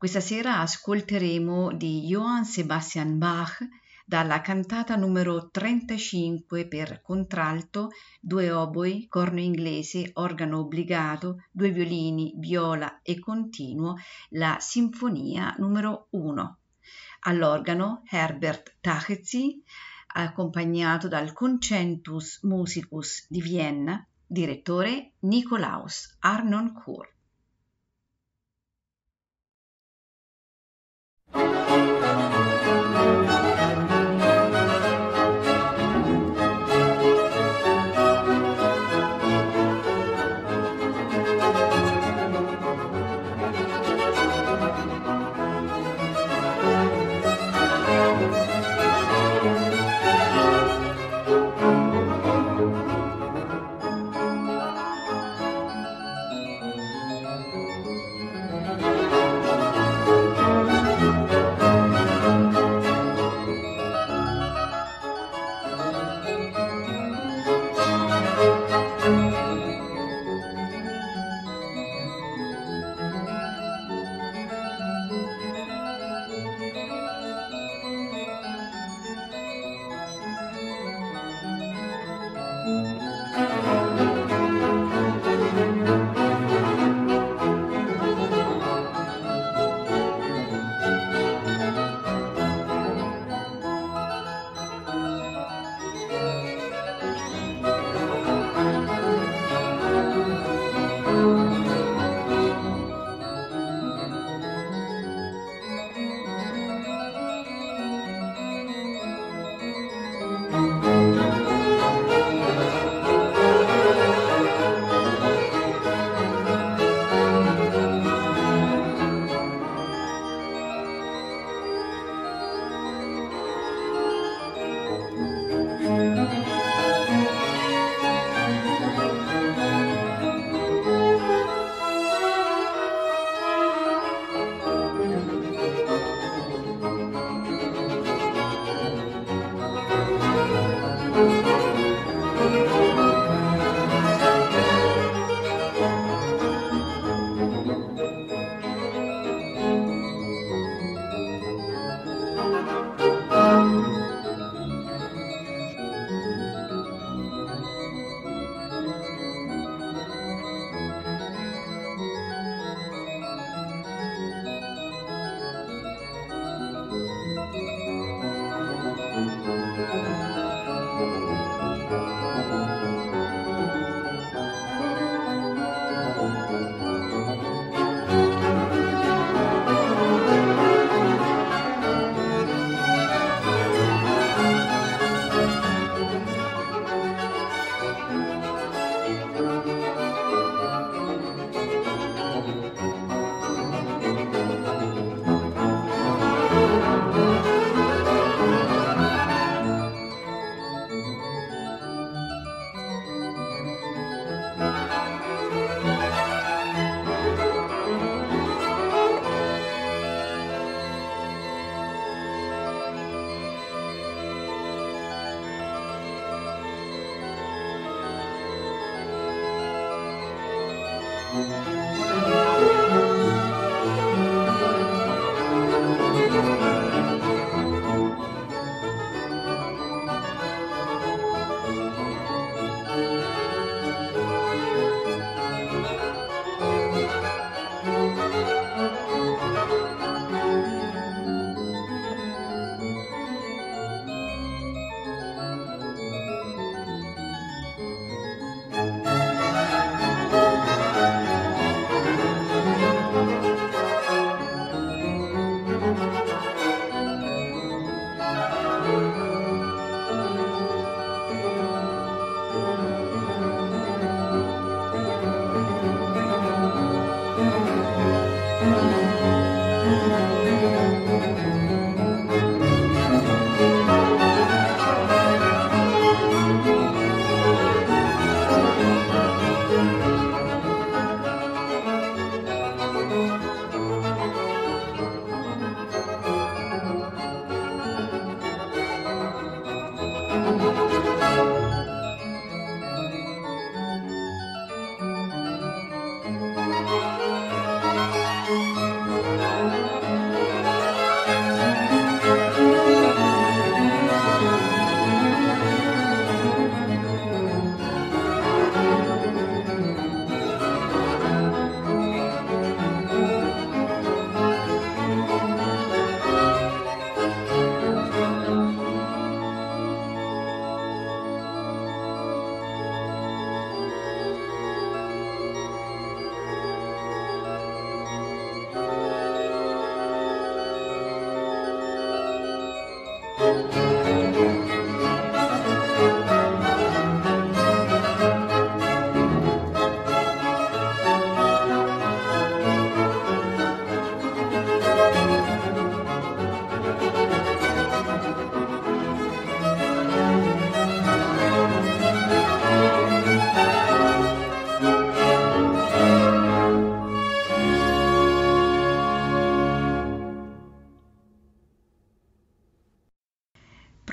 Questa sera ascolteremo di Johann Sebastian Bach dalla cantata numero 35 per contralto, due oboi, corno inglese, organo obbligato, due violini, viola e continuo, la Sinfonia numero 1. All'organo Herbert Tachezi, accompagnato dal Concentus Musicus di Vienna, Direttore Nikolaus Arnoncourt. Música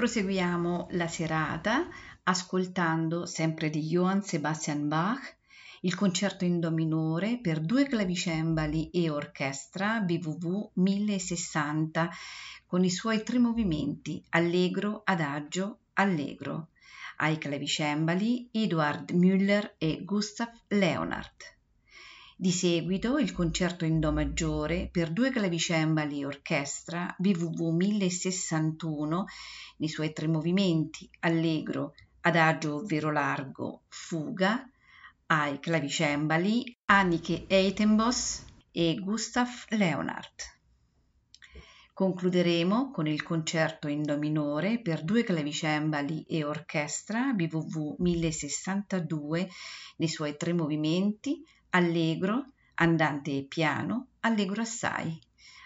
Proseguiamo la serata ascoltando sempre di Johann Sebastian Bach il concerto in do minore per due clavicembali e orchestra BWV 1060 con i suoi tre movimenti allegro, adagio, allegro ai clavicembali Eduard Müller e Gustav Leonhardt. Di seguito il concerto in Do maggiore per due clavicembali e orchestra BWV 1061 nei suoi tre movimenti allegro, adagio ovvero largo, fuga ai clavicembali Annike Eitenbos e Gustav Leonhardt. Concluderemo con il concerto in Do minore per due clavicembali e orchestra BWV 1062 nei suoi tre movimenti allegro, andante piano, allegro assai,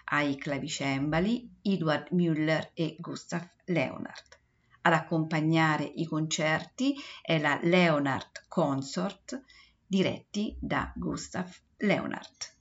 ai clavicembali Edward Müller e Gustav Leonhardt. Ad accompagnare i concerti è la Leonhardt Consort diretti da Gustav Leonhardt.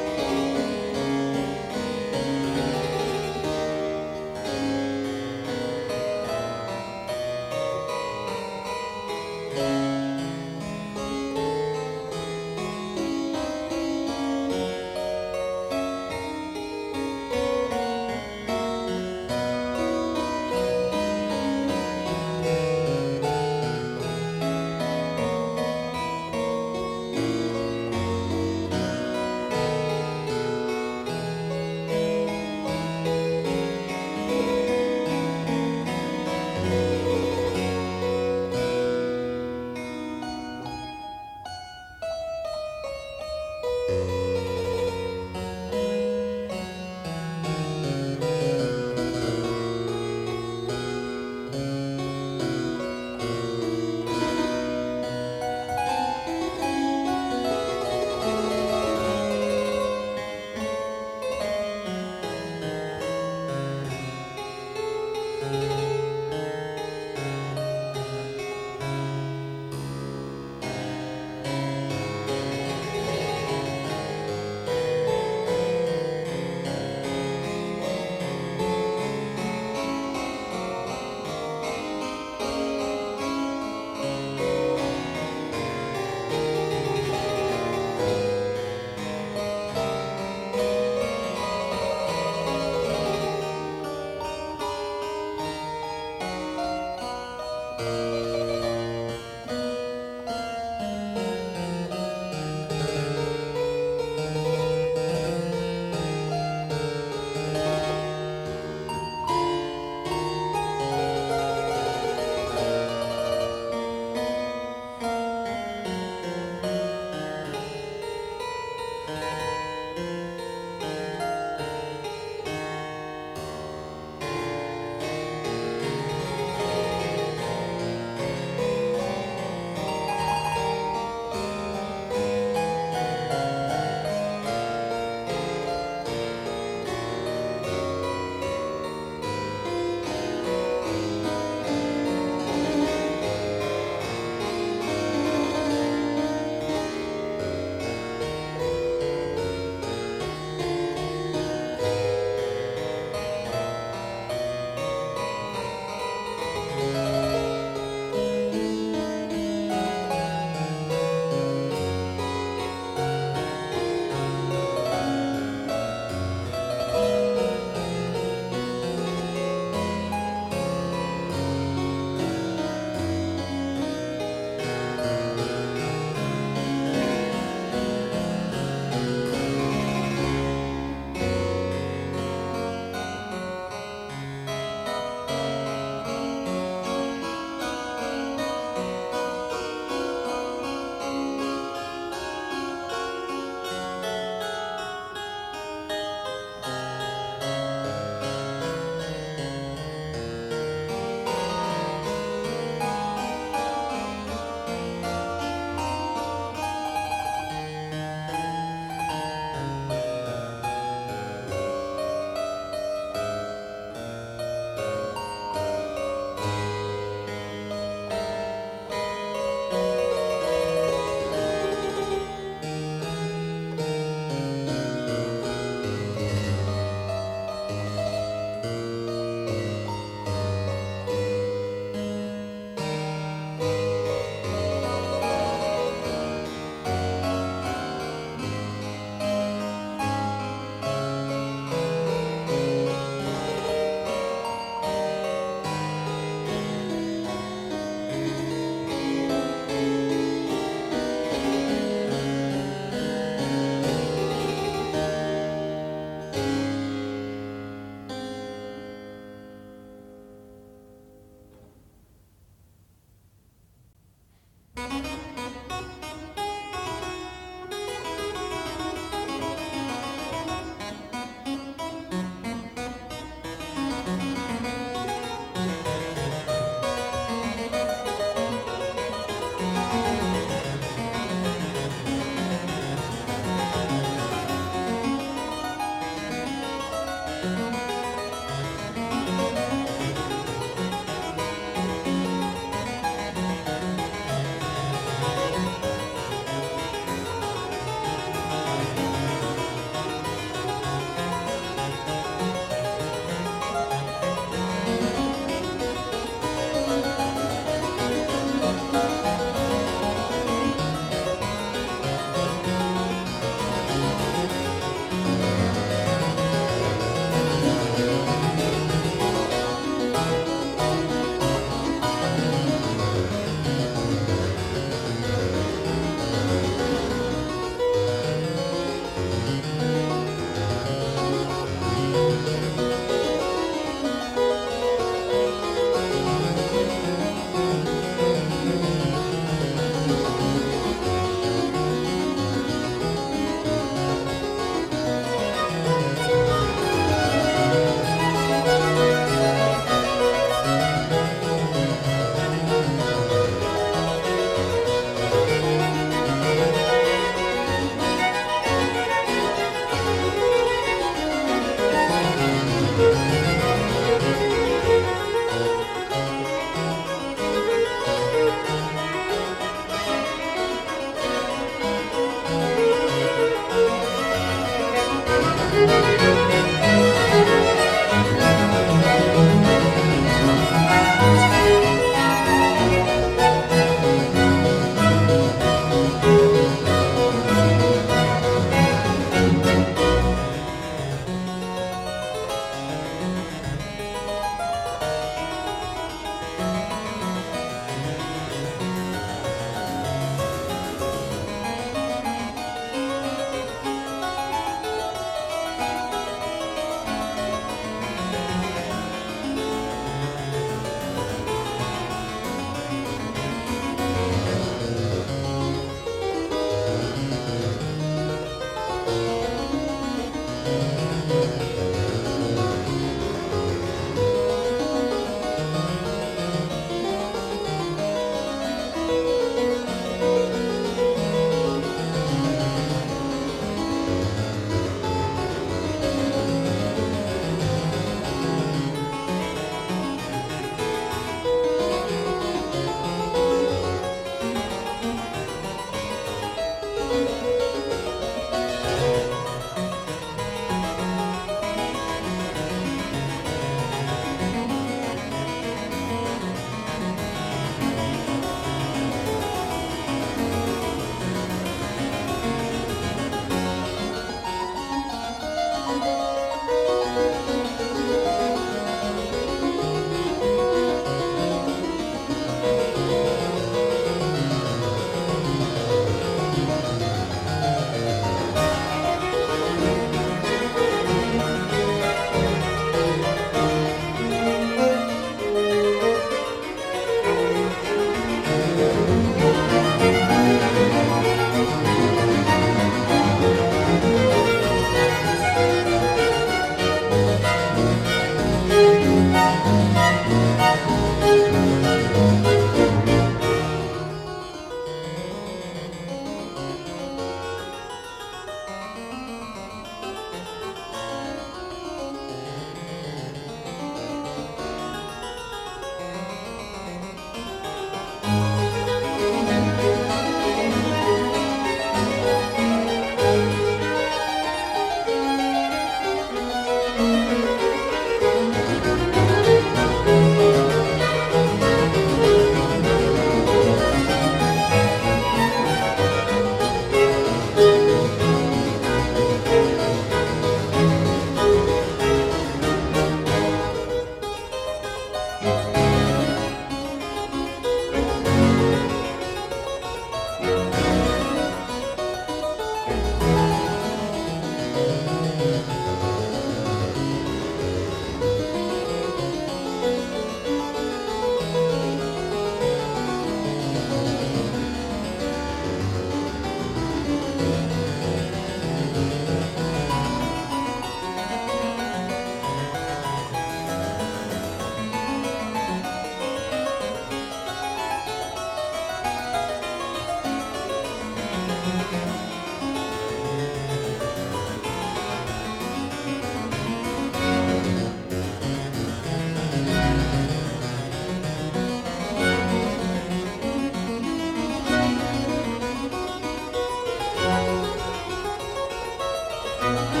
あ。